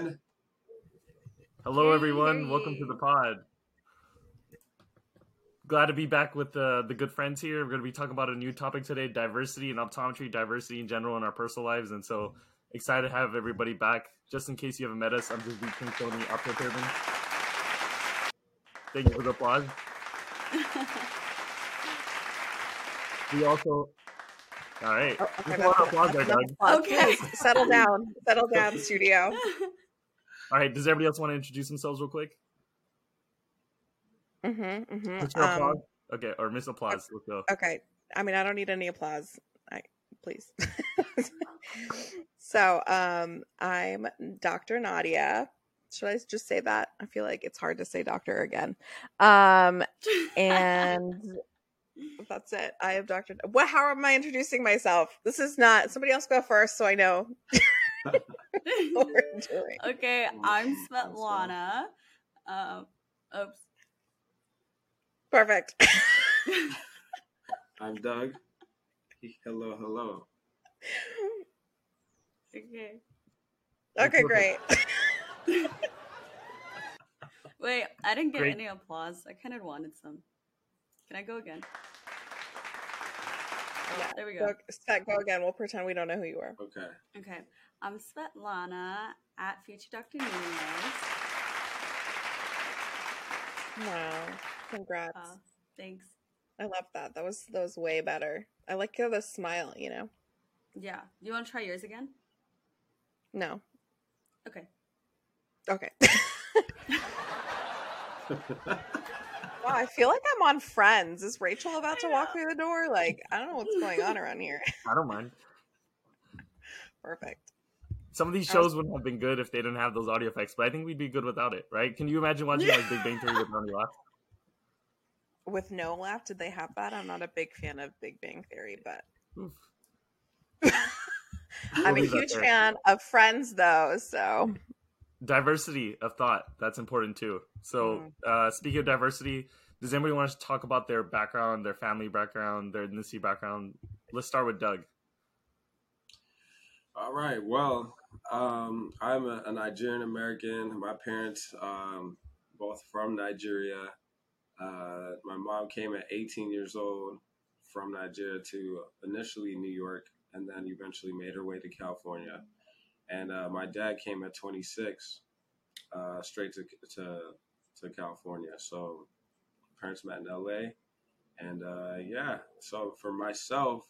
again. Hello, everyone. Welcome to the pod. Glad to be back with the the good friends here. We're going to be talking about a new topic today: diversity and optometry, diversity in general in our personal lives. And so excited to have everybody back. Just in case you haven't met us, I'm just the King Tony Optotherapy. Thank you for the applause. we also all right. Oh, okay, applause there, okay. settle down. Settle down, studio. All right. Does everybody else want to introduce themselves real quick? Mm-hmm. mm-hmm. Um, okay, or Miss Applause. Let's go. Okay. I mean, I don't need any applause. I please. so, um, I'm Dr. Nadia. Should I just say that? I feel like it's hard to say doctor again. Um, and that's it. I have Dr. What? How am I introducing myself? This is not. Somebody else go first, so I know. okay, I'm Svetlana. Um, oops. Perfect. I'm Doug. Hello, hello. Okay. Okay, great. Wait, I didn't get great. any applause. I kind of wanted some. Can I go again? Oh, yeah, there we go. go. Go again. We'll pretend we don't know who you are. Okay. Okay. I'm Svetlana at Future Dr. Nunez. Wow. Congrats. Uh, thanks. I love that. That was that was way better. I like the smile, you know. Yeah. You want to try yours again? No. Okay. Okay. wow, I feel like I'm on Friends. Is Rachel about to walk through the door? Like, I don't know what's going on around here. I don't mind. Perfect. Some of these shows wouldn't have been good if they didn't have those audio effects, but I think we'd be good without it, right? Can you imagine watching like Big Bang Theory with no laugh? With no laugh, did they have that? I'm not a big fan of Big Bang Theory, but I'm a huge fan of Friends, though. So diversity of thought that's important too. So, uh, speaking of diversity, does anybody want to talk about their background, their family background, their ethnicity background? Let's start with Doug. All right. Well, um, I'm a, a, Nigerian American. My parents, um, both from Nigeria. Uh, my mom came at 18 years old from Nigeria to initially New York, and then eventually made her way to California. And uh, my dad came at 26, uh, straight to, to to California. So parents met in LA, and uh, yeah. So for myself,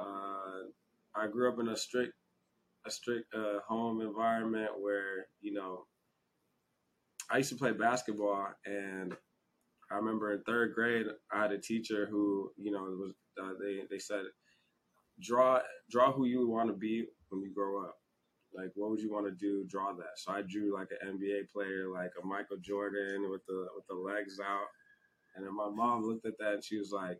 uh, I grew up in a strict a strict uh, home environment where you know I used to play basketball, and I remember in third grade I had a teacher who you know was uh, they they said draw draw who you want to be when you grow up. Like, what would you want to do? Draw that. So I drew like an NBA player, like a Michael Jordan with the with the legs out. And then my mom looked at that and she was like,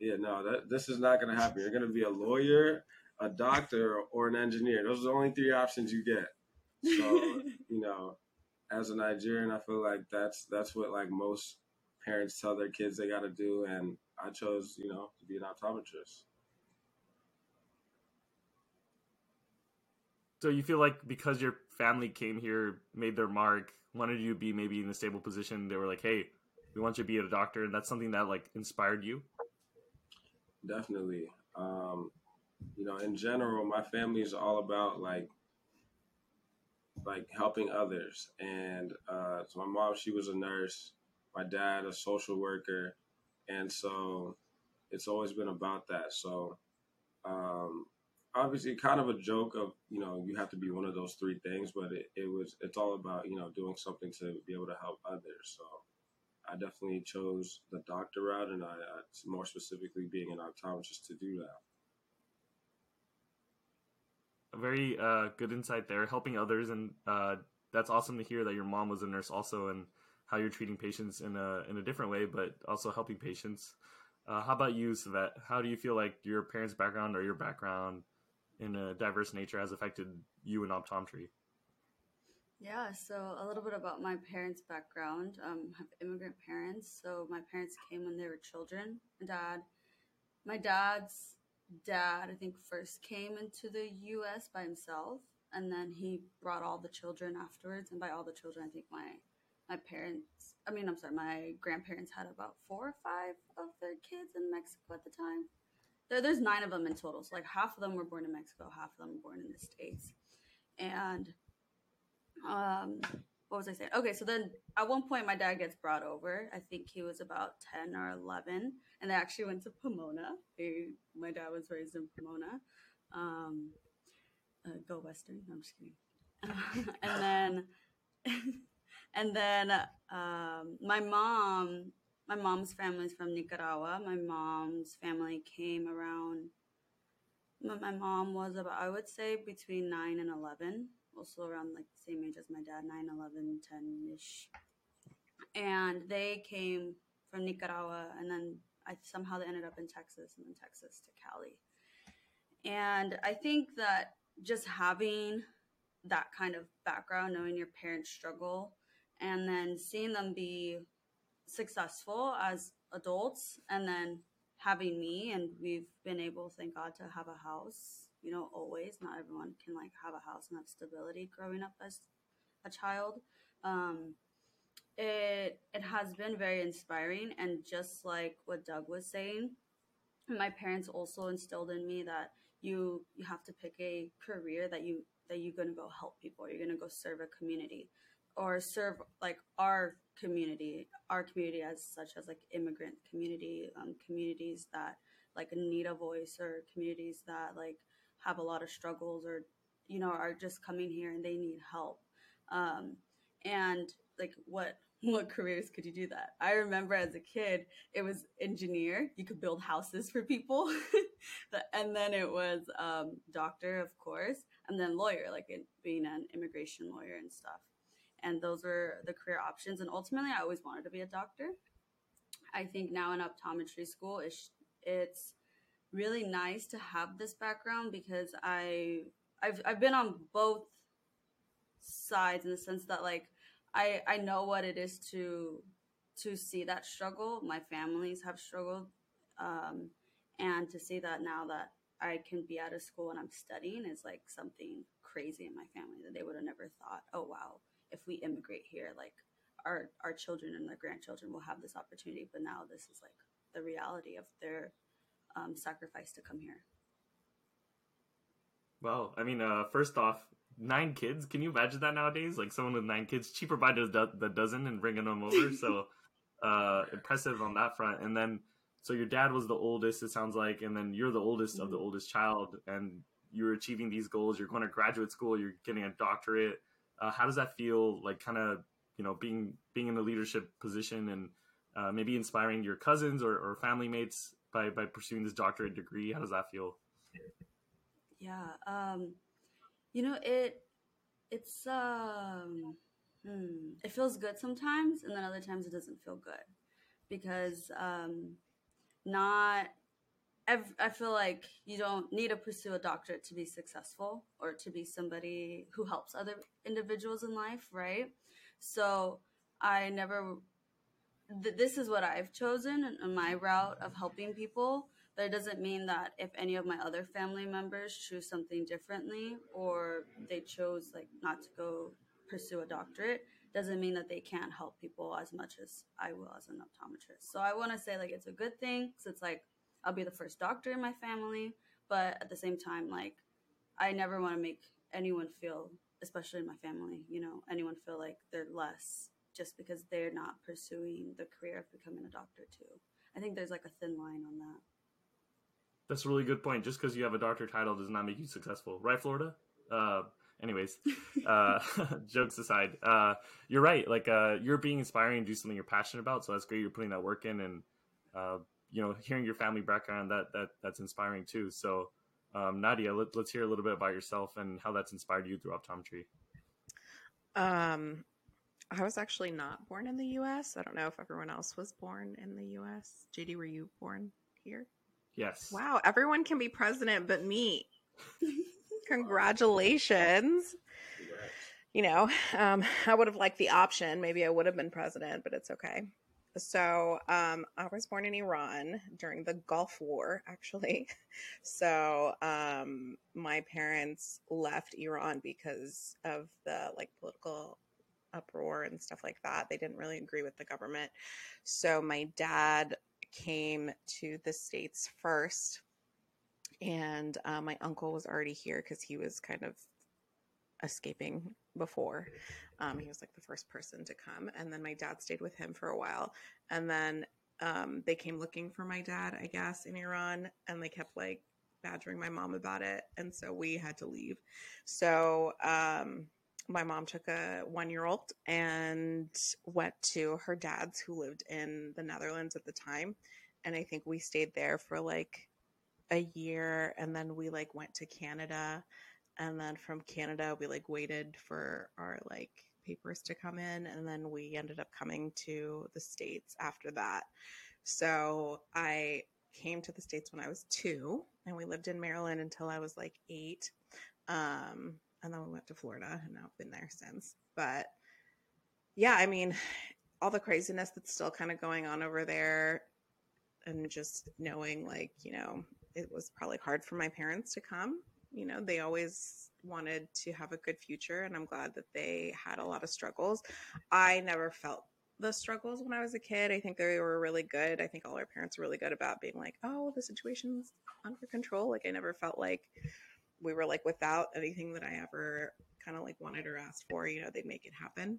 "Yeah, no, that this is not going to happen. You're going to be a lawyer, a doctor, or an engineer. Those are the only three options you get." So, you know, as a Nigerian, I feel like that's that's what like most parents tell their kids they got to do, and I chose, you know, to be an optometrist. So you feel like because your family came here, made their mark, wanted you to be maybe in a stable position, they were like, "Hey, we want you to be a doctor," and that's something that like inspired you. Definitely. Um, you know, in general, my family is all about like like helping others. And uh, so my mom, she was a nurse. My dad, a social worker, and so it's always been about that. So um, obviously kind of a joke of you know you have to be one of those three things but it, it was it's all about you know doing something to be able to help others. So i definitely chose the doctor route and i, I more specifically being an optometrist to do that. A very uh, good insight there helping others and uh, that's awesome to hear that your mom was a nurse also and how you're treating patients in a in a different way but also helping patients. Uh, how about you, Savet? How do you feel like your parents' background or your background in a diverse nature has affected you in optometry? Yeah, so a little bit about my parents' background. Um, I have immigrant parents, so my parents came when they were children. My dad, my dad's dad, I think, first came into the U.S. by himself, and then he brought all the children afterwards. And by all the children, I think my my parents. I mean, I'm sorry, my grandparents had about four or five of their kids in Mexico at the time. There, there's nine of them in total. So like half of them were born in Mexico, half of them were born in the states, and um what was I saying? Okay, so then at one point my dad gets brought over. I think he was about 10 or 11, and they actually went to Pomona. My dad was raised in Pomona. Um, uh, go Western. No, I'm just kidding. and then, and then um, my mom, my mom's family is from Nicaragua. My mom's family came around. My, mom was about, I would say, between 9 and 11 also around like the same age as my dad 9 11 10 ish and they came from nicaragua and then i somehow they ended up in texas and then texas to cali and i think that just having that kind of background knowing your parents struggle and then seeing them be successful as adults and then having me and we've been able thank god to have a house you know always. Not everyone can like have a house and have stability growing up as a child. Um it it has been very inspiring and just like what doug was saying my parents also instilled in me that you you have to pick a career that you that you're going to go help people you're going to go serve a community or serve like our community our community as such as like immigrant community um, communities that like need a voice or communities that like have a lot of struggles or you know are just coming here and they need help. Um, and like what what careers could you do that? I remember as a kid it was engineer. You could build houses for people. And then it was um, doctor of course and then lawyer like in, being an immigration lawyer and stuff and those were the career options and ultimately i always wanted to be a doctor i think now in optometry school it's, it's really nice to have this background because I I've I've been on both sides in the sense that like I I know what it is to to see that struggle. My families have struggled, um, and to see that now that I can be out of school and I'm studying is like something crazy in my family that they would have never thought. Oh wow, if we immigrate here, like our our children and their grandchildren will have this opportunity. But now this is like the reality of their um, sacrifice to come here. Well, I mean, uh, first off, nine kids. Can you imagine that nowadays? Like someone with nine kids, cheaper by the, the dozen and bringing them over. so uh, impressive on that front. And then, so your dad was the oldest, it sounds like, and then you're the oldest mm-hmm. of the mm-hmm. oldest child, and you're achieving these goals. You're going to graduate school. You're getting a doctorate. Uh, how does that feel? Like, kind of, you know, being being in a leadership position and uh, maybe inspiring your cousins or, or family mates by by pursuing this doctorate degree? How does that feel? Yeah, um, you know it. It's um, hmm, it feels good sometimes, and then other times it doesn't feel good because um, not. I feel like you don't need to pursue a doctorate to be successful or to be somebody who helps other individuals in life, right? So I never th- this is what I've chosen in my route of helping people. But it doesn't mean that if any of my other family members choose something differently or they chose like not to go pursue a doctorate, doesn't mean that they can't help people as much as I will as an optometrist. So I want to say like it's a good thing because it's like I'll be the first doctor in my family, but at the same time, like I never want to make anyone feel, especially in my family, you know, anyone feel like they're less just because they're not pursuing the career of becoming a doctor too. I think there's like a thin line on that. That's a really good point. Just because you have a doctor title does not make you successful, right, Florida? Uh, anyways, uh, jokes aside, uh, you're right. Like uh, you're being inspiring to do something you're passionate about, so that's great. You're putting that work in, and uh, you know, hearing your family background that that that's inspiring too. So, um, Nadia, let, us hear a little bit about yourself and how that's inspired you through optometry. Um, I was actually not born in the US. I don't know if everyone else was born in the US. JD, were you born here? Yes. Wow, everyone can be president but me. Congratulations. You know, um, I would have liked the option. Maybe I would have been president, but it's okay. So um, I was born in Iran during the Gulf War, actually. So um, my parents left Iran because of the like political uproar and stuff like that. They didn't really agree with the government. So my dad came to the states first, and uh, my uncle was already here because he was kind of escaping before. Um, he was like the first person to come, and then my dad stayed with him for a while, and then um, they came looking for my dad, I guess, in Iran, and they kept like badgering my mom about it, and so we had to leave. So um, my mom took a one-year-old and went to her dad's, who lived in the Netherlands at the time, and I think we stayed there for like a year, and then we like went to Canada and then from Canada we like waited for our like papers to come in and then we ended up coming to the states after that. So I came to the states when I was 2 and we lived in Maryland until I was like 8. Um and then we went to Florida and now I've been there since. But yeah, I mean, all the craziness that's still kind of going on over there and just knowing like, you know, it was probably hard for my parents to come you know they always wanted to have a good future and i'm glad that they had a lot of struggles. I never felt the struggles when i was a kid. I think they were really good. I think all our parents were really good about being like oh the situation's under control. Like i never felt like we were like without anything that i ever kind of like wanted or asked for you know they'd make it happen.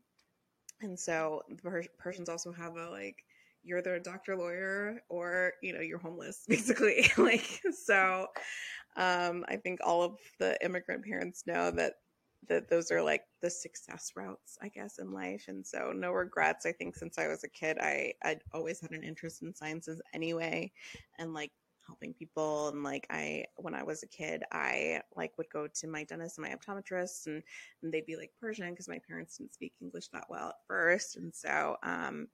And so the Persians also have a like you're the doctor lawyer or you know you're homeless basically. Like so um, I think all of the immigrant parents know that that those are like the success routes, I guess, in life. And so no regrets. I think since I was a kid, I I'd always had an interest in sciences anyway, and like helping people and like i when i was a kid i like would go to my dentist and my optometrist and, and they'd be like persian because my parents didn't speak english that well at first and so um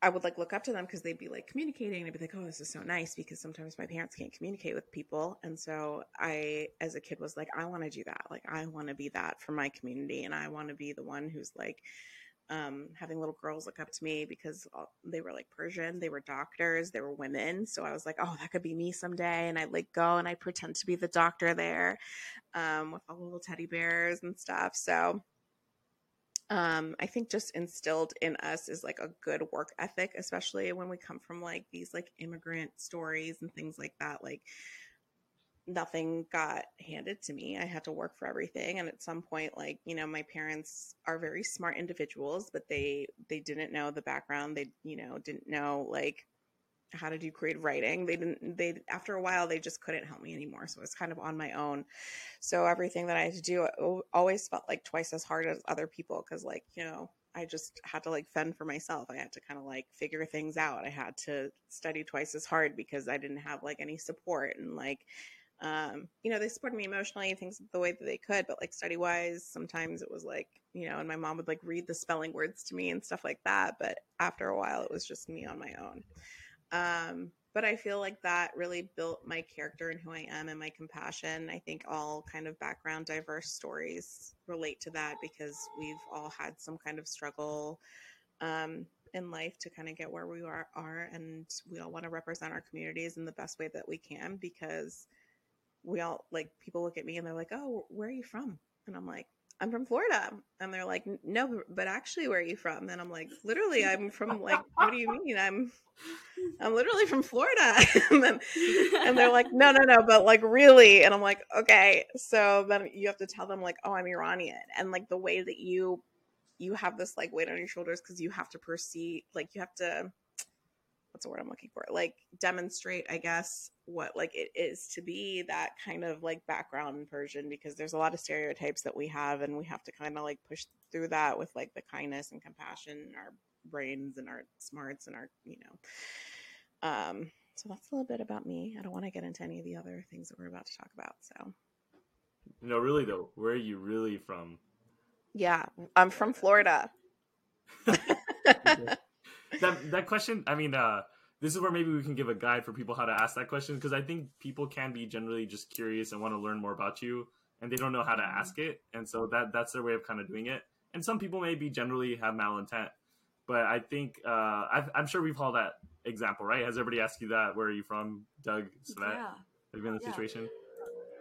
I would like look up to them because they'd be like communicating and I'd be like, oh, this is so nice because sometimes my parents can't communicate with people. And so I, as a kid, was like, I want to do that. Like, I want to be that for my community. And I want to be the one who's like, um, having little girls look up to me because they were like Persian, they were doctors, they were women. So I was like, oh, that could be me someday. And I'd like go and I pretend to be the doctor there um, with all the little teddy bears and stuff. So um, I think just instilled in us is like a good work ethic, especially when we come from like these like immigrant stories and things like that. Like nothing got handed to me. I had to work for everything. And at some point, like, you know, my parents are very smart individuals, but they they didn't know the background. They, you know, didn't know like how to do creative writing. They didn't, they, after a while, they just couldn't help me anymore. So I was kind of on my own. So everything that I had to do always felt like twice as hard as other people. Cause like, you know, I just had to like fend for myself. I had to kind of like figure things out. I had to study twice as hard because I didn't have like any support and like, um, you know, they supported me emotionally, things the way that they could, but like study wise, sometimes it was like, you know, and my mom would like read the spelling words to me and stuff like that. But after a while, it was just me on my own. Um, but I feel like that really built my character and who I am and my compassion. I think all kind of background diverse stories relate to that because we've all had some kind of struggle um, in life to kind of get where we are, are and we all want to represent our communities in the best way that we can because we all like people look at me and they're like, "Oh, where are you from?" And I'm like, I'm from Florida. And they're like, no, but actually, where are you from? And I'm like, literally, I'm from like, what do you mean? I'm, I'm literally from Florida. and, then, and they're like, no, no, no, but like really. And I'm like, okay. So then you have to tell them like, oh, I'm Iranian. And like the way that you, you have this like weight on your shoulders because you have to perceive, like you have to, what's the word I'm looking for? Like demonstrate, I guess, what like it is to be that kind of like background in Persian because there's a lot of stereotypes that we have and we have to kind of like push through that with like the kindness and compassion in our brains and our smarts and our, you know. Um so that's a little bit about me. I don't want to get into any of the other things that we're about to talk about. So No, really though, where are you really from? Yeah, I'm from Florida. that that question, I mean, uh, this is where maybe we can give a guide for people how to ask that question because I think people can be generally just curious and want to learn more about you, and they don't know how to ask it, and so that that's their way of kind of doing it. And some people maybe generally have malintent. but I think uh, i am sure we've all that example, right? Has everybody asked you that? Where are you from, Doug? Svet? Yeah. Have you been in the Yeah. situation?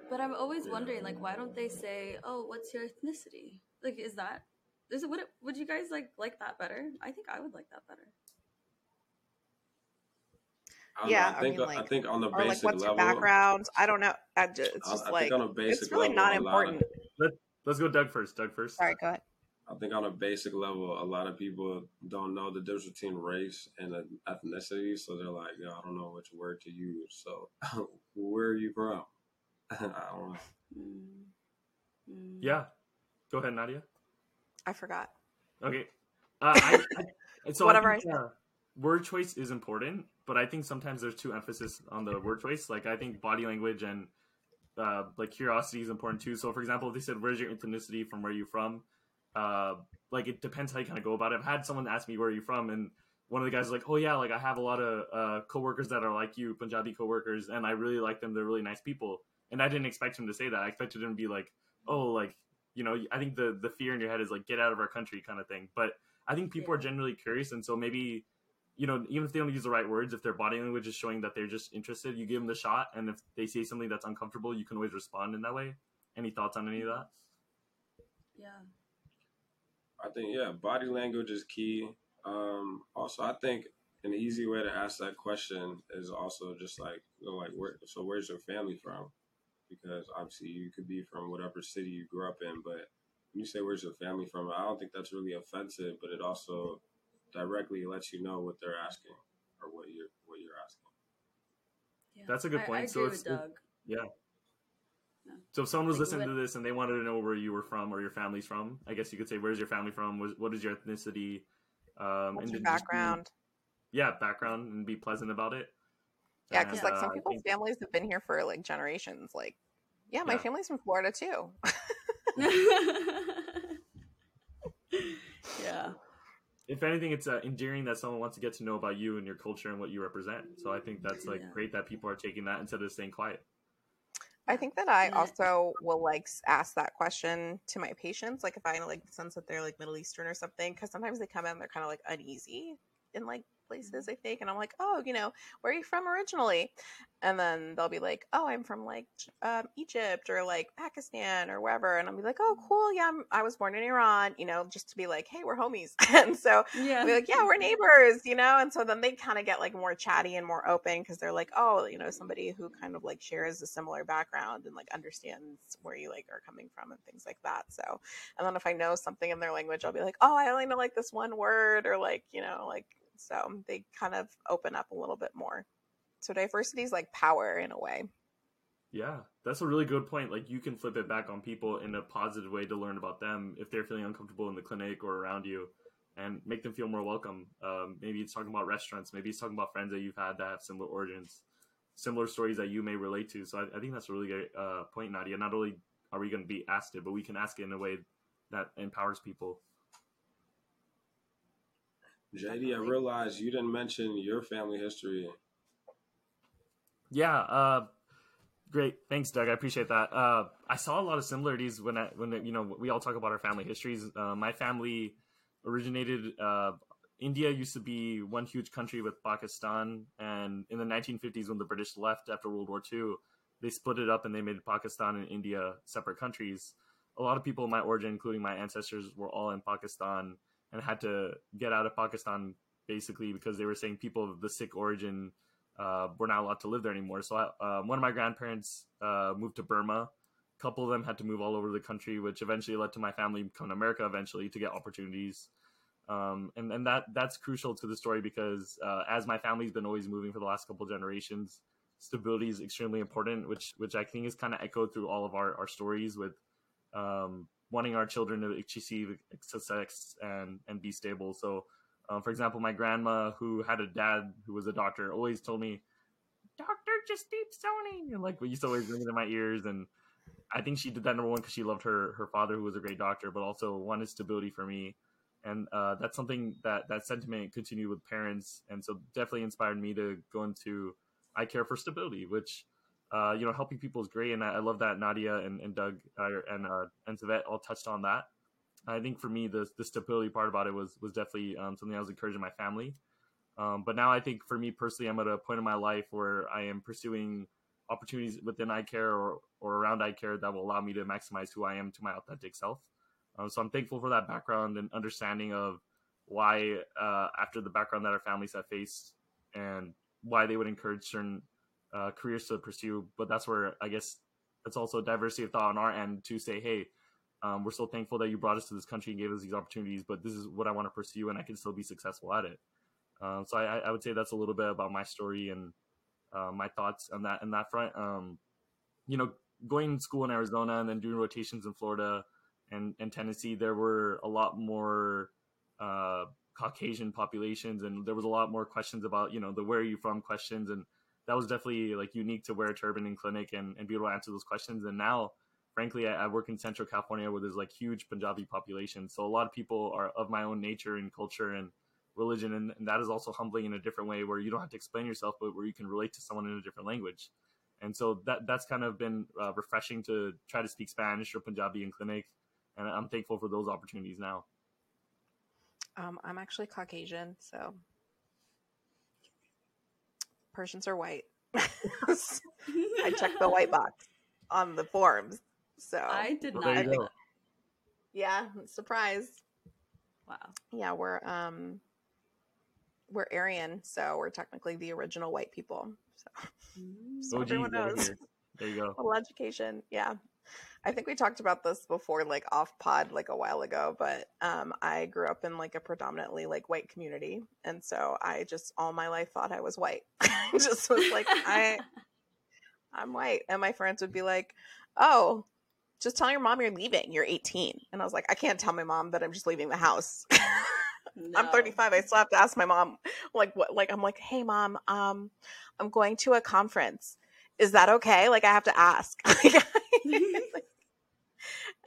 But I'm always Yeah. wondering, like, why don't they say, "Oh, what's your ethnicity?" Like, is that is it would it, would you guys like like that better? I think I would like that better. I don't Yeah, know, I I think mean, I think on the or like basic what's level, your background? I don't know. I just, it's just I like on a basic it's really level, not a lot of- important. Let's go, Doug first. Doug first. Sorry, go ahead. I think on a basic level, a lot of people don't know the difference between race and ethnicity, so they're like, "Yo, I don't know which word to use." So, where are you from? I don't know. Mm. Mm. Yeah. Go ahead, Nadia. I forgot. Okay. Uh, I, I, so Whatever I think, uh, word choice is important, but I think sometimes there's too emphasis on the word choice. Like I think body language and uh, like curiosity is important too. So for example, if they said, "Where's your ethnicity from? Where are you from?" Uh, like it depends how you kind of go about it. I've had someone ask me, "Where are you from?" and one of the guys is like, "Oh yeah, like I have a lot of uh, coworkers that are like you, Punjabi coworkers, and I really like them. They're really nice people." And I didn't expect him to say that. I expected him to be like, "Oh, like you know." I think the the fear in your head is like, "Get out of our country," kind of thing. But I think people are generally curious, and so maybe you know, even if they don't use the right words, if their body language is showing that they're just interested, you give them the shot. And if they say something that's uncomfortable, you can always respond in that way. Any thoughts on any of that? Yeah. I think yeah, body language is key. Um, also, I think an easy way to ask that question is also just like you know, like where. So where's your family from? Because obviously you could be from whatever city you grew up in, but when you say where's your family from, I don't think that's really offensive, but it also directly lets you know what they're asking or what you're what you're asking. yeah. That's a good point. I, So agree if- with Doug. So if someone was Like, listening when- to this and they wanted to know where you were from or your family's from, I guess you could say, "Where's your family from? What what is your ethnicity?" Um, What's and your then just be- background? yeah, background, and be pleasant about it. Yeah, because like uh, some people's think- families have been here for like generations. Like, yeah, my Yeah. family's from Florida too. yeah. If anything, it's uh, endearing that someone wants to get to know about you and your culture and what you represent. So I think that's like Yeah. great that people are taking that instead of staying quiet. I think that I also will like ask that question to my patients, like if I like sense that they're like Middle Eastern or something, because sometimes they come in and they're kind of like uneasy in like places, I think, and I'm like, oh, you know, where are you from originally? And then they'll be like, oh, I'm from like um, Egypt or like Pakistan or wherever, and I'll be like, oh, cool, yeah, I'm, I was born in Iran, you know, just to be like, hey, we're homies, and so Yeah. Be like, yeah, we're neighbors, you know? And so then they kind of get like more chatty and more open because they're like, oh, you know, somebody who kind of like shares a similar background and like understands where you like are coming from and things like that. So, and then if I know something in their language, I'll be like, oh, I only know like this one word or like, you know, like, so they kind of open up a little bit more. So diversity is like power in a way. Yeah, that's a really good point. Like you can flip it back on people in a positive way to learn about them if they're feeling uncomfortable in the clinic or around you, and make them feel more welcome. Um, maybe it's talking about restaurants. Maybe it's talking about friends that you've had that have similar origins, similar stories that you may relate to. So I, I think that's a really great uh, point, Nadia. Not only are we going to be asked it, but we can ask it in a way that empowers people. JD, I realized you didn't mention your family history. Yeah, uh, great. Thanks, Doug. I appreciate that. Uh, I saw a lot of similarities when I, when you know we all talk about our family histories. Uh, my family originated. Uh, India used to be one huge country with Pakistan, and in the 1950s, when the British left after World War II, they split it up and they made Pakistan and India separate countries. A lot of people in my origin, including my ancestors, were all in Pakistan and had to get out of Pakistan basically because they were saying people of the Sikh origin uh, were not allowed to live there anymore. So I, uh, one of my grandparents uh, moved to Burma. A couple of them had to move all over the country, which eventually led to my family coming to America eventually to get opportunities. Um, and and that that's crucial to the story because uh, as my family's been always moving for the last couple generations, stability is extremely important, which which I think is kind of echoed through all of our, our stories with um, wanting our children to achieve success and and be stable. So um, for example, my grandma, who had a dad who was a doctor, always told me, "Doctor Jasdeep Sony," and like we used to always ring it in my ears. And I think she did that number one because she loved her her father, who was a great doctor, but also wanted stability for me. And uh, that's something that that sentiment continued with parents, and so definitely inspired me to go into eye care for stability, which uh, you know helping people is great, and I, I love that Nadia and, and Doug uh, and uh, and Savet all touched on that. I think for me, the the stability part about it was was definitely um, something I was encouraging my family. Um, but now I think for me personally, I'm at a point in my life where I am pursuing opportunities within eye care or, or around eye care that will allow me to maximize who I am to my authentic self. Um, so I'm thankful for that background and understanding of why, uh, after the background that our families have faced and why they would encourage certain uh, careers to pursue. But that's where I guess it's also diversity of thought on our end to say, hey, um, we're so thankful that you brought us to this country and gave us these opportunities, but this is what I want to pursue and I can still be successful at it. Um, so I, I, would say that's a little bit about my story and uh, my thoughts on that in that front. Um, you know, going to school in Arizona and then doing rotations in Florida and, and Tennessee, there were a lot more uh, Caucasian populations, and there was a lot more questions about you know the where are you from questions, and that was definitely like unique to wear a turban in clinic and, and be able to answer those questions. And now, frankly, I, I work in Central California where there's like huge Punjabi population, so a lot of people are of my own nature and culture and religion. And, and, that is also humbling in a different way where you don't have to explain yourself but where you can relate to someone in a different language. And so that that's kind of been uh, refreshing to try to speak spanish or punjabi in clinic. And i'm thankful for those opportunities now. Um, i'm actually caucasian so persians are white i checked the white box on the forms so i did not yeah surprise wow yeah we're um we're Aryan, so we're technically the original white people. So, mm. so everyone knows. There you go. Little education, yeah. I think we talked about this before, like off pod, like a while ago. But um, I grew up in like a predominantly like white community, and so I just all my life thought I was white. I just was like, I, I'm white, and my friends would be like, "Oh, just tell your mom you're leaving. You're 18," and I was like, "I can't tell my mom that I'm just leaving the house." No. I'm 35. I still have to ask my mom, like, what? Like, I'm like, hey, mom, um, I'm going to a conference. Is that okay? Like, I have to ask.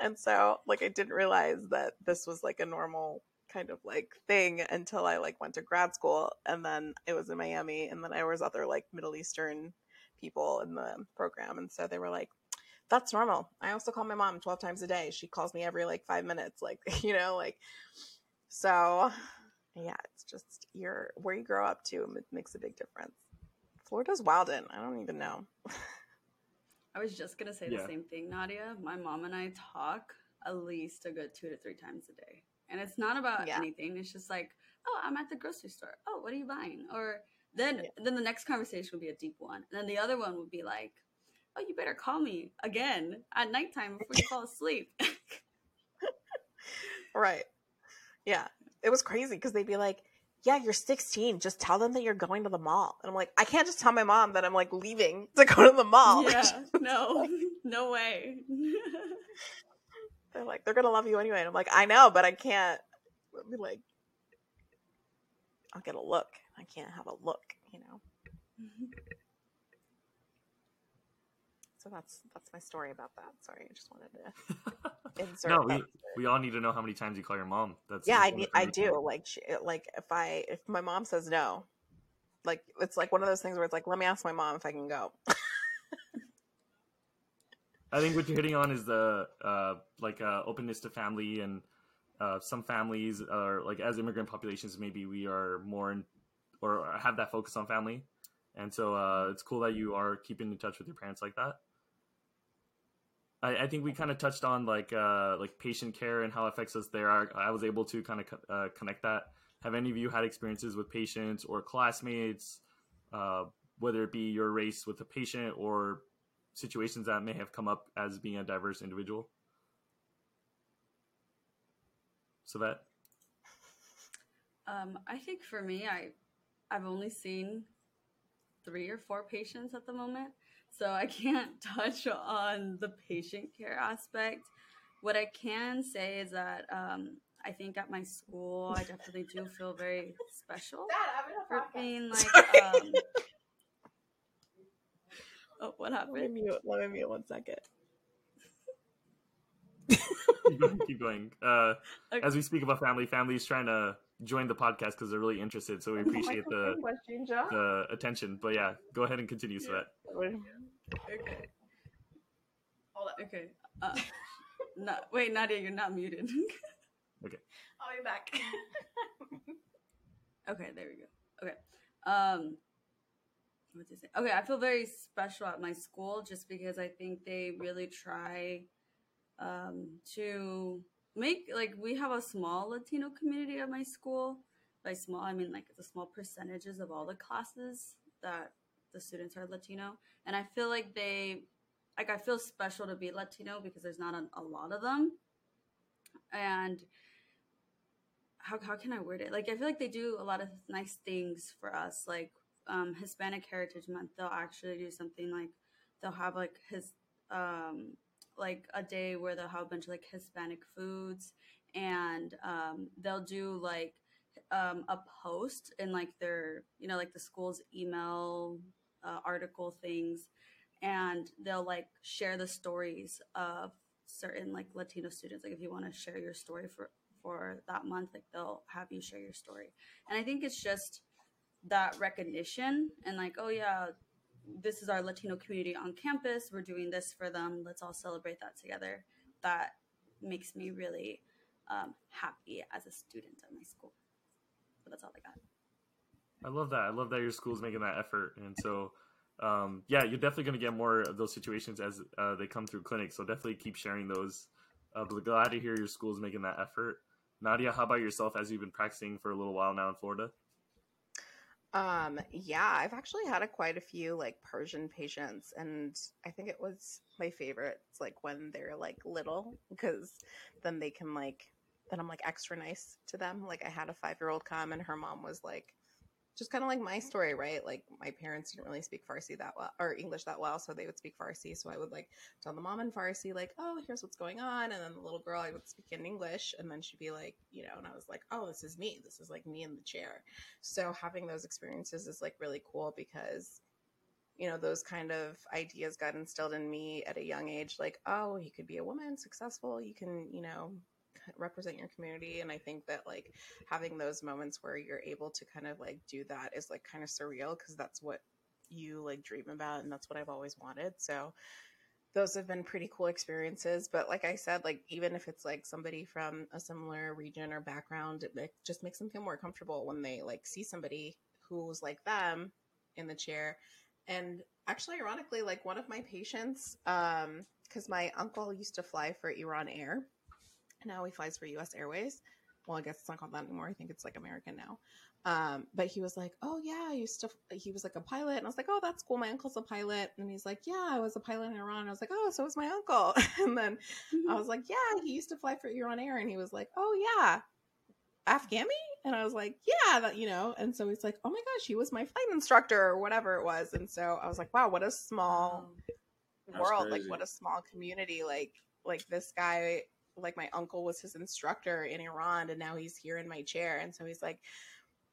and so, like, I didn't realize that this was like a normal kind of like thing until I like went to grad school, and then it was in Miami, and then I was other like Middle Eastern people in the program, and so they were like, that's normal. I also call my mom 12 times a day. She calls me every like five minutes. Like, you know, like so, yeah, it's just your where you grow up to makes a big difference. Florida's wild in. I don't even know. I was just gonna say yeah. the same thing, Nadia. My mom and I talk at least a good two to three times a day, and it's not about yeah. anything. It's just like, oh, I'm at the grocery store. Oh, what are you buying? Or then yeah. then the next conversation would be a deep one, and then the other one would be like, oh, you better call me again at nighttime before you fall asleep. right. Yeah. It was crazy because they'd be like, yeah, you're 16. Just tell them that you're going to the mall. And I'm like, I can't just tell my mom that I'm like leaving to go to the mall. Yeah, no, no way. they're like, they're going to love you anyway. And I'm like, I know, but I can't be like, I'll get a look. I can't have a look, you know? Mm-hmm. So that's that's my story about that. Sorry, I just wanted to insert. no, we, we all need to know how many times you call your mom. That's yeah, I need, I do. Like she, like if I if my mom says no, like it's like one of those things where it's like let me ask my mom if I can go. I think what you're hitting on is the uh, like uh, openness to family and uh, some families are like as immigrant populations maybe we are more in, or have that focus on family and so uh, it's cool that you are keeping in touch with your parents like that I, I think we kind of touched on like uh, like patient care and how it affects us there. I, I was able to kind of uh, connect that. Have any of you had experiences with patients or classmates, uh, whether it be your race with a patient or situations that may have come up as being a diverse individual? So that. Um, I think for me, I I've only seen three or four patients at the moment so I can't touch on the patient care aspect. What I can say is that um, I think at my school, I definitely do feel very special for being like. Um, oh, what happened? Let me mute. Let me mute one second. keep going. Keep going. Uh, okay. As we speak about family, family is trying to join the podcast because they're really interested. So we appreciate the the attention. But yeah, go ahead and continue, Svet. Okay. Hold on. Okay. Uh, not, wait, Nadia, you're not muted. Okay. I'll be back. Okay, there we go. Okay. Um what to say? Okay, I feel very special at my school just because I think they really try um to make like we have a small Latino community at my school. By small I mean like the small percentages of all the classes that the students are Latino. And I feel like they like I feel special to be Latino because there's not a, a lot of them. And how how can I word it? Like I feel like they do a lot of nice things for us. Like um, Hispanic Heritage Month, they'll actually do something like they'll have like his um, like a day where they'll have a bunch of like Hispanic foods, and um, they'll do like um, a post in like their you know like the school's email uh, article things, and they'll like share the stories of certain like Latino students. Like if you want to share your story for for that month like they'll have you share your story and i think it's just that recognition and like oh yeah this is our latino community on campus we're doing this for them let's all celebrate that together that makes me really um, happy as a student at my school but that's all i got I love that. I love that your school's making that effort, and so um, yeah, you're definitely going to get more of those situations as uh, they come through clinic. So definitely keep sharing those. Uh, but glad to hear your school's making that effort. Nadia, how about yourself as you've been practicing for a little while now in Florida? Um, yeah, I've actually had a, quite a few like Persian patients, and I think it was my favorite. It's like when they're like little, because then they can like, then I'm like extra nice to them. Like I had a five year old come, and her mom was like, just kind of like my story, right? Like my parents didn't really speak Farsi that well or English that well, so they would speak Farsi. So I would like tell the mom in Farsi, like, "Oh, here's what's going on," and then the little girl I would speak in English, and then she'd be like, you know, and I was like, "Oh, this is me. This is like me in the chair." So having those experiences is like really cool because you know those kind of ideas got instilled in me at a young age like oh you could be a woman successful you can you know represent your community and i think that like having those moments where you're able to kind of like do that is like kind of surreal because that's what you like dream about and that's what i've always wanted. So those have been pretty cool experiences but like i said like even if it's like somebody from a similar region or background it, it just makes them feel more comfortable when they like see somebody who's like them in the chair. And actually ironically like one of my patients um because my uncle used to fly for iran air now he flies for U.S. Airways. Well, I guess it's not called that anymore. I think it's like American now. Um, but he was like, "Oh yeah, I used to." He was like a pilot, and I was like, "Oh, that's cool. My uncle's a pilot." And he's like, "Yeah, I was a pilot in Iran." I was like, "Oh, so was my uncle." and then I was like, "Yeah, he used to fly for Iran Air." And he was like, "Oh yeah, Afghani?" And I was like, "Yeah, that you know." And so he's like, "Oh my gosh, he was my flight instructor or whatever it was." And so I was like, "Wow, what a small That's world! Like, what a small community! Like, like this guy." Like my uncle was his instructor in Iran and now he's here in my chair. And so he's like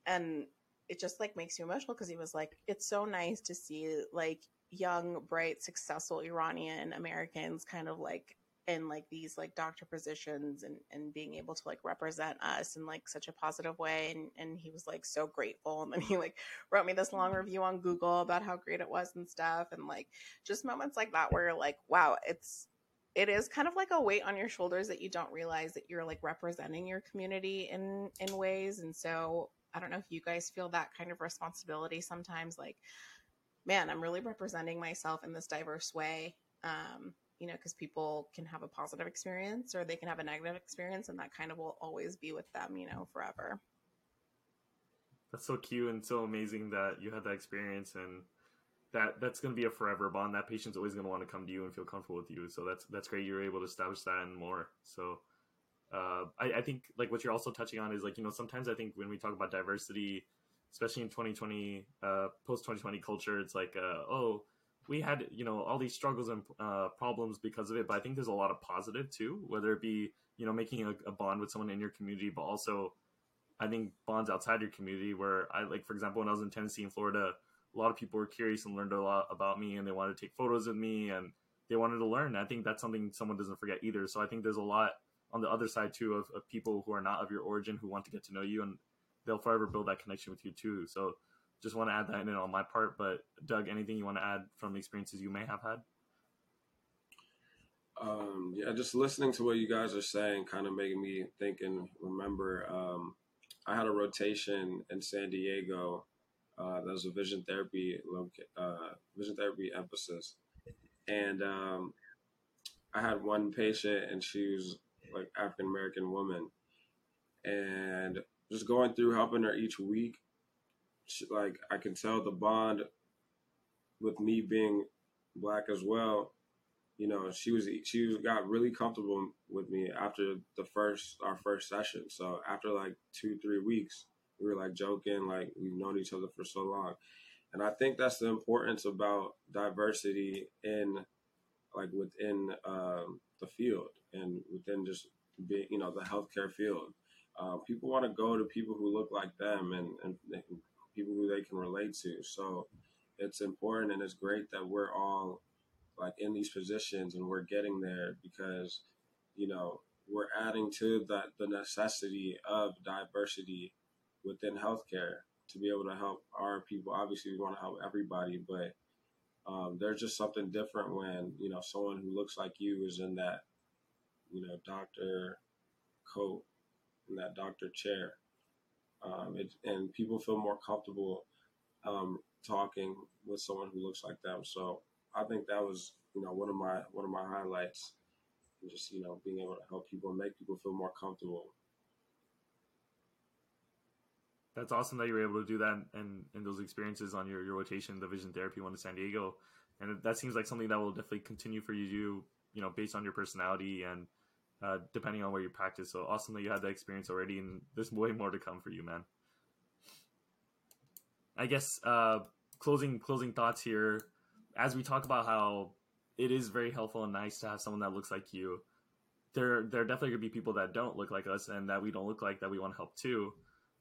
and it just like makes you emotional because he was like it's so nice to see like young bright successful Iranian Americans kind of like in like these like doctor positions and and being able to like represent us in like such a positive way. And and he was like so grateful. And then he like wrote me this long review on Google about how great it was and stuff. And like just moments like that where you're like wow it's it is kind of like a weight on your shoulders that you don't realize that you're like representing your community in in ways. And so i don't know if you guys feel that kind of responsibility sometimes like man i'm really representing myself in this diverse way um you know because people can have a positive experience or they can have a negative experience and that kind of will always be with them you know forever. That's so cute and so amazing that you had that experience and that that's going to be a forever bond. That patient's always going to want to come to you and feel comfortable with you. So that's that's great. You're able to establish that and more. So uh, I, I think like what you're also touching on is like you know sometimes I think when we talk about diversity, especially in 2020 uh, post 2020 culture, it's like uh, oh we had you know all these struggles and uh, problems because of it. But I think there's a lot of positive too, whether it be you know making a, a bond with someone in your community, but also I think bonds outside your community. Where I like for example when I was in Tennessee and Florida a lot of people were curious and learned a lot about me and they wanted to take photos of me and they wanted to learn. I think that's something someone doesn't forget either. So I think there's a lot on the other side too of, of people who are not of your origin who want to get to know you and they'll forever build that connection with you too. So just want to add that in on my part. But Doug, anything you want to add from the experiences you may have had? Um, yeah, just listening to what you guys are saying kind of making me think and remember. Um, I had a rotation in San Diego. Uh, that was a vision therapy, uh, vision therapy emphasis, and um, I had one patient, and she was like African American woman, and just going through helping her each week, she, like I can tell the bond with me being black as well. You know, she was she got really comfortable with me after the first our first session. So after like two three weeks, we were like joking, like we've known each other for so long, and I think that's the importance about diversity in like within um, the field and within just being you know the healthcare field. Uh, people want to go to people who look like them and, and, and people who they can relate to. So it's important and it's great that we're all like in these positions and we're getting there because you know we're adding to that the necessity of diversity within healthcare to be able to help our people obviously we want to help everybody but um, there's just something different when you know someone who looks like you is in that you know doctor coat in that doctor chair um, it, and people feel more comfortable um, talking with someone who looks like them so I think that was you know one of my one of my highlights, just you know being able to help people and make people feel more comfortable. That's awesome that you were able to do that and in those experiences on your, your rotation, the vision therapy one to San Diego, and that seems like something that will definitely continue for you to you know, based on your personality and uh, depending on where you practice. So awesome that you had that experience already, and there's way more to come for you, man. I guess uh, closing closing thoughts here as we talk about how it is very helpful and nice to have someone that looks like you, there there are definitely gonna be people that don't look like us and that we don't look like that we want to help too.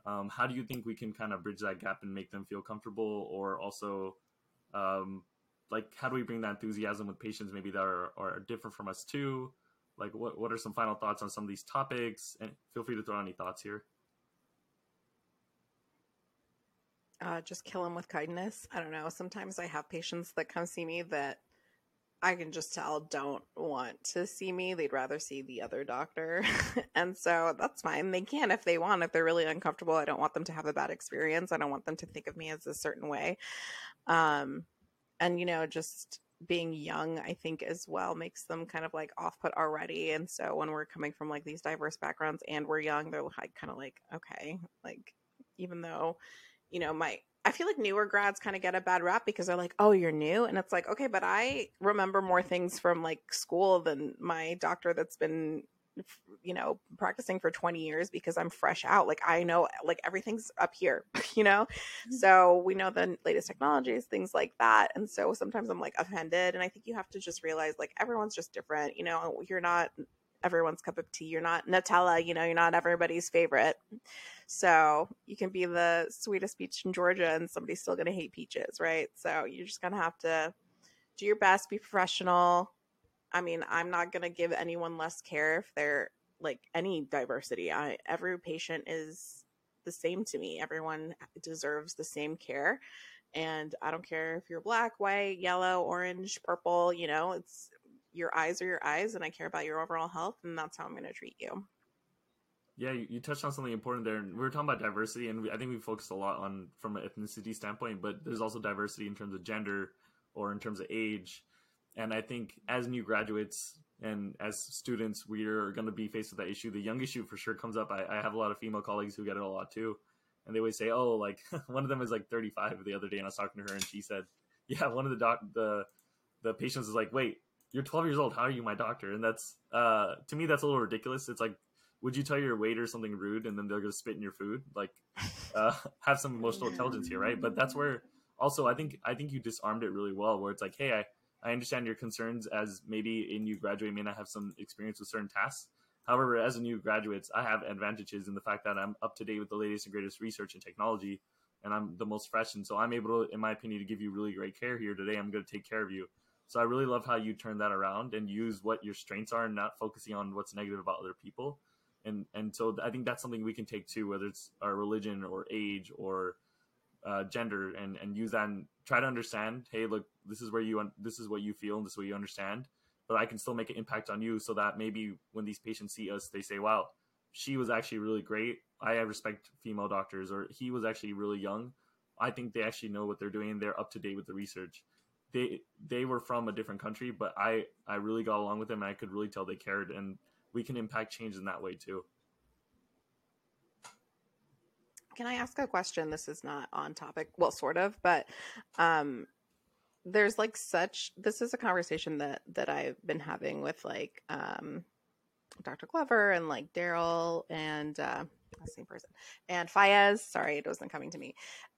Um, how do you think we can kind of bridge that gap and make them feel comfortable, or also, um, like, how do we bring that enthusiasm with patients maybe that are, are different from us too? Like, what what are some final thoughts on some of these topics? And feel free to throw any thoughts here. uh, just kill them with kindness. I don't know. Sometimes I have patients that come see me that I can just tell don't want to see me. They'd rather see the other doctor. and so that's fine. They can if they want. If they're really uncomfortable, I don't want them to have a bad experience. I don't want them to think of me as a certain way. Um, and, you know, just being young, I think as well makes them kind of like off put already. And so when we're coming from like these diverse backgrounds and we're young, they're like kind of like, okay, like even though you know, my I feel like newer grads kind of get a bad rap because they're like, "Oh, you're new," and it's like, okay, but I remember more things from like school than my doctor that's been, you know, practicing for 20 years because I'm fresh out. Like I know, like everything's up here, you know. Mm-hmm. So we know the latest technologies, things like that, and so sometimes I'm like offended, and I think you have to just realize like everyone's just different. You know, you're not everyone's cup of tea. You're not Nutella, you know, you're not everybody's favorite. So you can be the sweetest peach in Georgia and somebody's still going to hate peaches, right? So you're just going to have to do your best, be professional. I mean, I'm not going to give anyone less care if they're like any diversity. I every patient is the same to me. Everyone deserves the same care. And I don't care if you're black, white, yellow, orange, purple, you know, it's your eyes are your eyes and I care about your overall health and that's how I'm going to treat you. Yeah, you, you, touched on something important there. We were talking about diversity, and we, I think we focused a lot on from an ethnicity standpoint, but there's also diversity in terms of gender or in terms of age. And I think as new graduates and as students, we are going to be faced with that issue. The young issue for sure comes up. I, I have a lot of female colleagues who get it a lot too, and they always say, "Oh, like one of them is like 35 the other day," and I was talking to her, and she said, "Yeah, one of the doc the the patients is like, wait, you're 12 years old. How are you my doctor?" And that's uh to me that's a little ridiculous. It's like would you tell your waiter something rude and then they're gonna spit in your food? Like, uh, have some emotional intelligence here, right? But that's where also I think I think you disarmed it really well, where it's like, hey, I I understand your concerns as maybe a new graduate may not have some experience with certain tasks. However, as a new graduate, I have advantages in the fact that I'm up to date with the latest and greatest research and technology, and I'm the most fresh, and so I'm able to, in my opinion, to give you really great care here today. I'm going to take care of you. So I really love how you turn that around and use what your strengths are, and not focusing on what's negative about other people and and so I think that's something we can take too, whether it's our religion or age or uh, gender, and and use that and try to understand. Hey, look, this is where you un- this is what you feel, and this is what you understand, but I can still make an impact on you so that maybe when these patients see us, they say, wow, she was actually really great. I respect female doctors, or he was actually really young. I think they actually know what they're doing. They're up to date with the research. They they were from a different country, but I I really got along with them, and I could really tell they cared, and we can impact change in that way too. Can I ask a question? This is not on topic, well, sort of, but um, there's like such. This is a conversation that that I've been having with like um, Dr. Glover and like Daryl and uh, same person and Fayez. Sorry, it wasn't coming to me.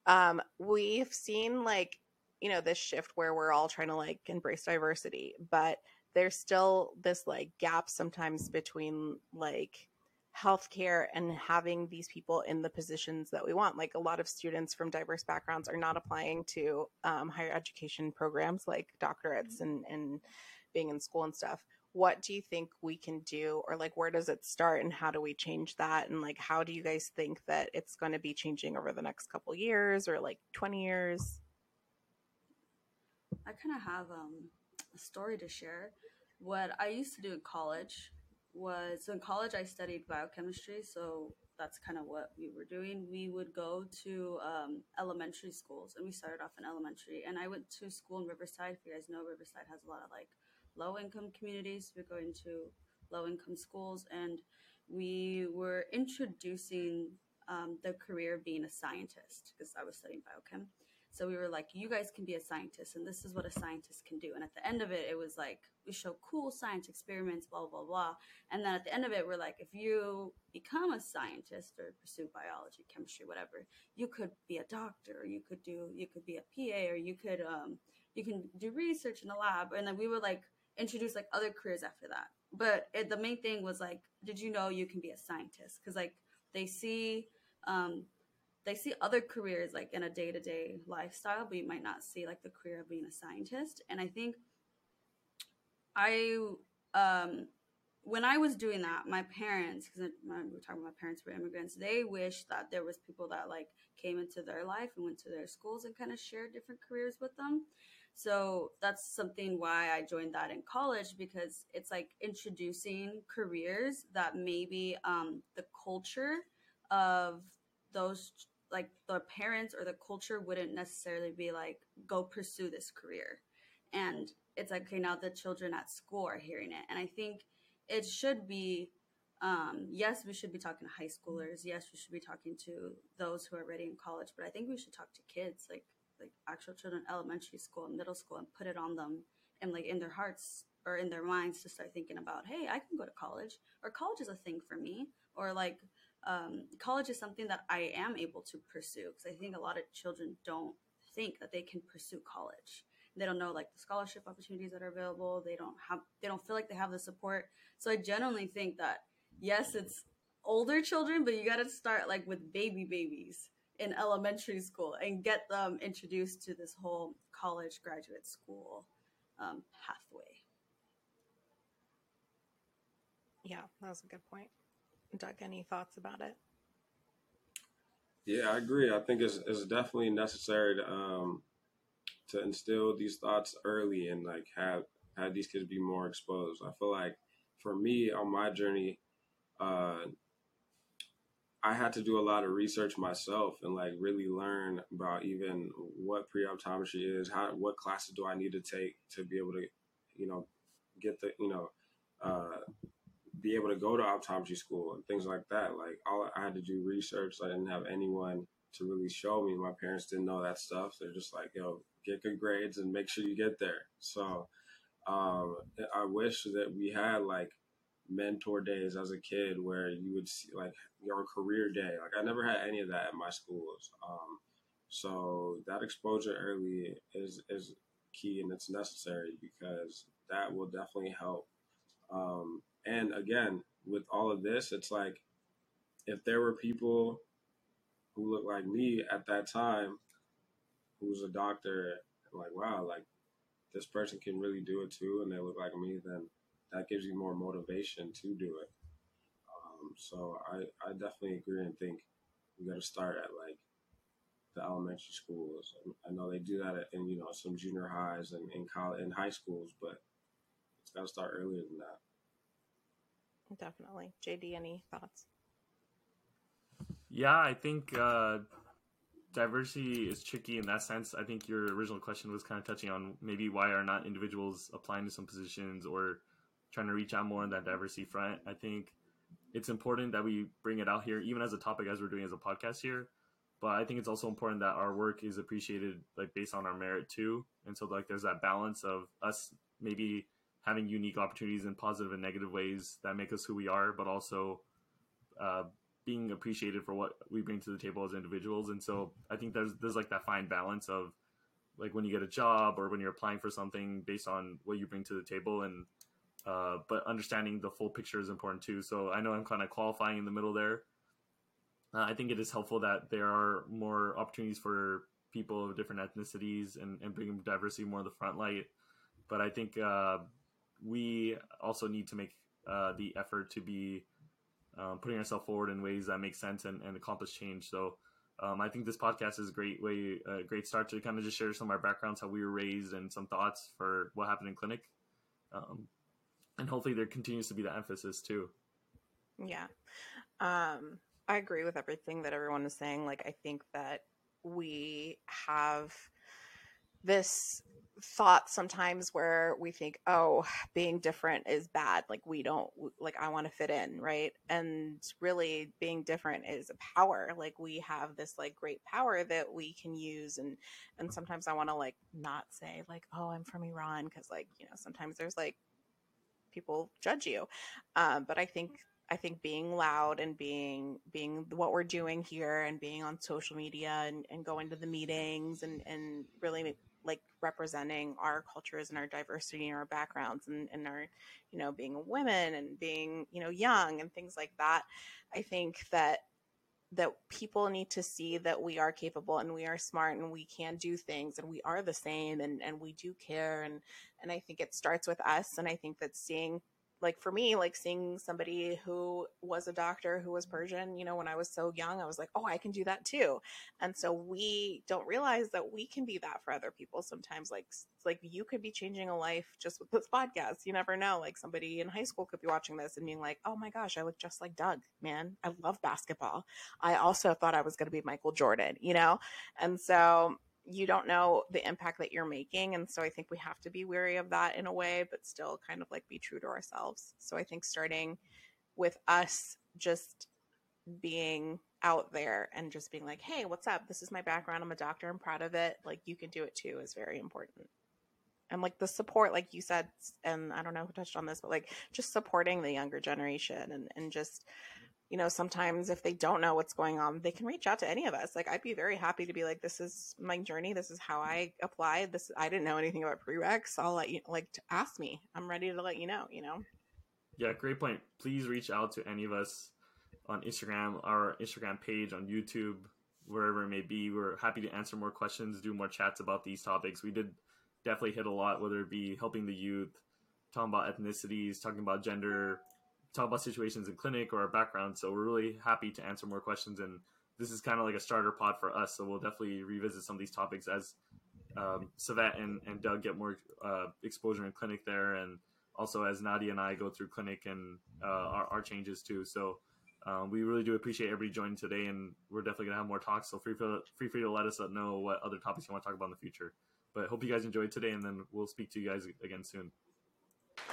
Um, we've seen like you know this shift where we're all trying to like embrace diversity, but there's still this like gap sometimes between like healthcare and having these people in the positions that we want. Like a lot of students from diverse backgrounds are not applying to um, higher education programs like doctorates and, and being in school and stuff. What do you think we can do, or like where does it start, and how do we change that? And like, how do you guys think that it's going to be changing over the next couple years, or like twenty years? I kind of have um, a story to share. What I used to do in college was in college I studied biochemistry, so that's kind of what we were doing. We would go to um, elementary schools, and we started off in elementary. And I went to school in Riverside. If you guys know, Riverside has a lot of like low income communities. We're going to low income schools, and we were introducing um, the career of being a scientist because I was studying biochem. So we were like, you guys can be a scientist, and this is what a scientist can do. And at the end of it, it was like, we show cool science experiments, blah, blah, blah. And then at the end of it, we're like, if you become a scientist or pursue biology, chemistry, whatever, you could be a doctor, or you could do, you could be a PA, or you could, um, you can do research in a lab. And then we would like introduce like other careers after that. But it, the main thing was like, did you know you can be a scientist? Because like they see, um, they see other careers like in a day-to-day lifestyle but you might not see like the career of being a scientist. And i think i um when i was doing that my parents because we are talking about parents were immigrants they wish that there was people that like came into their life and went to their schools and kind of shared different careers with them. So that's something why i joined that in college because it's like introducing careers that maybe um, the culture of those like the parents or the culture wouldn't necessarily be like go pursue this career. And it's like okay now the children at school are hearing it. And i think it should be um, yes we should be talking to high schoolers. Yes we should be talking to those who are already in college. But i think we should talk to kids like like actual children elementary school and middle school and put it on them and like in their hearts or in their minds to start thinking about hey i can go to college or college is a thing for me or like um, college is something that I am able to pursue because I think a lot of children don't think that they can pursue college. They don't know like the scholarship opportunities that are available. They don't have they don't feel like they have the support. So I genuinely think that yes, it's older children, but you got to start like with baby babies in elementary school and get them introduced to this whole college graduate school um, pathway. Yeah, that was a good point. Doug, any thoughts about it? Yeah, I agree. I think it's, it's definitely necessary to um, to instill these thoughts early and like have have these kids be more exposed. I feel like for me on my journey, uh, I had to do a lot of research myself and like really learn about even what pre-optometry is, how what classes do I need to take to be able to, you know, get the you know uh, be able to go to optometry school and things like that. Like all I had to do research. I didn't have anyone to really show me. My parents didn't know that stuff. They're just like, yo, get good grades and make sure you get there. So um, I wish that we had like mentor days as a kid where you would see like your career day. Like I never had any of that at my schools. Um, so that exposure early is is key and it's necessary because that will definitely help um, and again, with all of this, it's like if there were people who looked like me at that time, who was a doctor, like, wow, like this person can really do it too, and they look like me, then that gives you more motivation to do it. Um, so I, I definitely agree and think we got to start at like the elementary schools. I know they do that in you know some junior highs and in college in high schools, but it's got to start earlier than that. Definitely. JD, any thoughts? Yeah, I think uh, diversity is tricky in that sense. I think your original question was kind of touching on maybe why are not individuals applying to some positions or trying to reach out more on that diversity front. I think it's important that we bring it out here, even as a topic as we're doing as a podcast here. But I think it's also important that our work is appreciated, like based on our merit too. And so, like, there's that balance of us maybe having unique opportunities in positive and negative ways that make us who we are, but also uh, being appreciated for what we bring to the table as individuals. And so, I think there's there's like that fine balance of like when you get a job or when you're applying for something based on what you bring to the table and uh, but understanding the full picture is important too. So I know I'm kind of qualifying in the middle there. Uh, I think it is helpful that there are more opportunities for people of different ethnicities and, and bringing diversity more in the front light. But I think uh, we also need to make uh, the effort to be um, putting ourselves forward in ways that make sense and, and accomplish change. So um, I think this podcast is a great way, a great start to kind of just share some of our backgrounds, how we were raised, and some thoughts for what happened in clinic. Um, and hopefully there continues to be that emphasis too. Yeah. Um, I agree with everything that everyone is saying. Like, I think that we have this thought sometimes where we think, oh, being different is bad. Like, we don't, like, I want to fit in, right? And really, being different is a power. Like, we have this, like, great power that we can use. And, and sometimes I want to, like, not say, like, oh, I'm from Iran. Cause, like, you know, sometimes there's, like, people judge you. Um, but I think I think being loud and being being what we're doing here and being on social media and, and going to the meetings and, and really representing our cultures and our diversity and our backgrounds and, and our you know being women and being you know young and things like that i think that that people need to see that we are capable and we are smart and we can do things and we are the same and, and we do care and and i think it starts with us and i think that seeing like for me like seeing somebody who was a doctor who was persian you know when i was so young i was like oh i can do that too. And so we don't realize that we can be that for other people sometimes like like you could be changing a life just with this podcast you never know like somebody in high school could be watching this and being like oh my gosh i look just like doug man. I love basketball. I also thought i was going to be michael jordan you know? And so you don't know the impact that you're making and so i think we have to be wary of that in a way but still kind of like be true to ourselves. So i think starting with us just being out there and just being like hey what's up? This is my background. I'm a doctor. I'm proud of it. Like you can do it too is very important. And like the support like you said and i don't know who touched on this but like just supporting the younger generation and, and just you know, sometimes if they don't know what's going on, they can reach out to any of us. Like I'd be very happy to be like, this is my journey. This is how I applied. This I didn't know anything about prereqs. I'll let you like to ask me. I'm ready to let you know. You know. Yeah, great point. Please reach out to any of us on Instagram, our Instagram page, on YouTube, wherever it may be. We're happy to answer more questions, do more chats about these topics. We did definitely hit a lot, whether it be helping the youth, talking about ethnicities, talking about gender, talk about situations in clinic or our background. So we're really happy to answer more questions. And this is kind of like a starter pod for us. So we'll definitely revisit some of these topics as um, and, and Doug get more uh, exposure in clinic there. And also as Nadia and I go through clinic and uh, our, our, changes too. So um, we really do appreciate everybody joining today. And we're definitely going to have more talks. So free, free free to let us know what other topics you want to talk about in the future. But hope you guys enjoyed today. And then we'll speak to you guys again soon.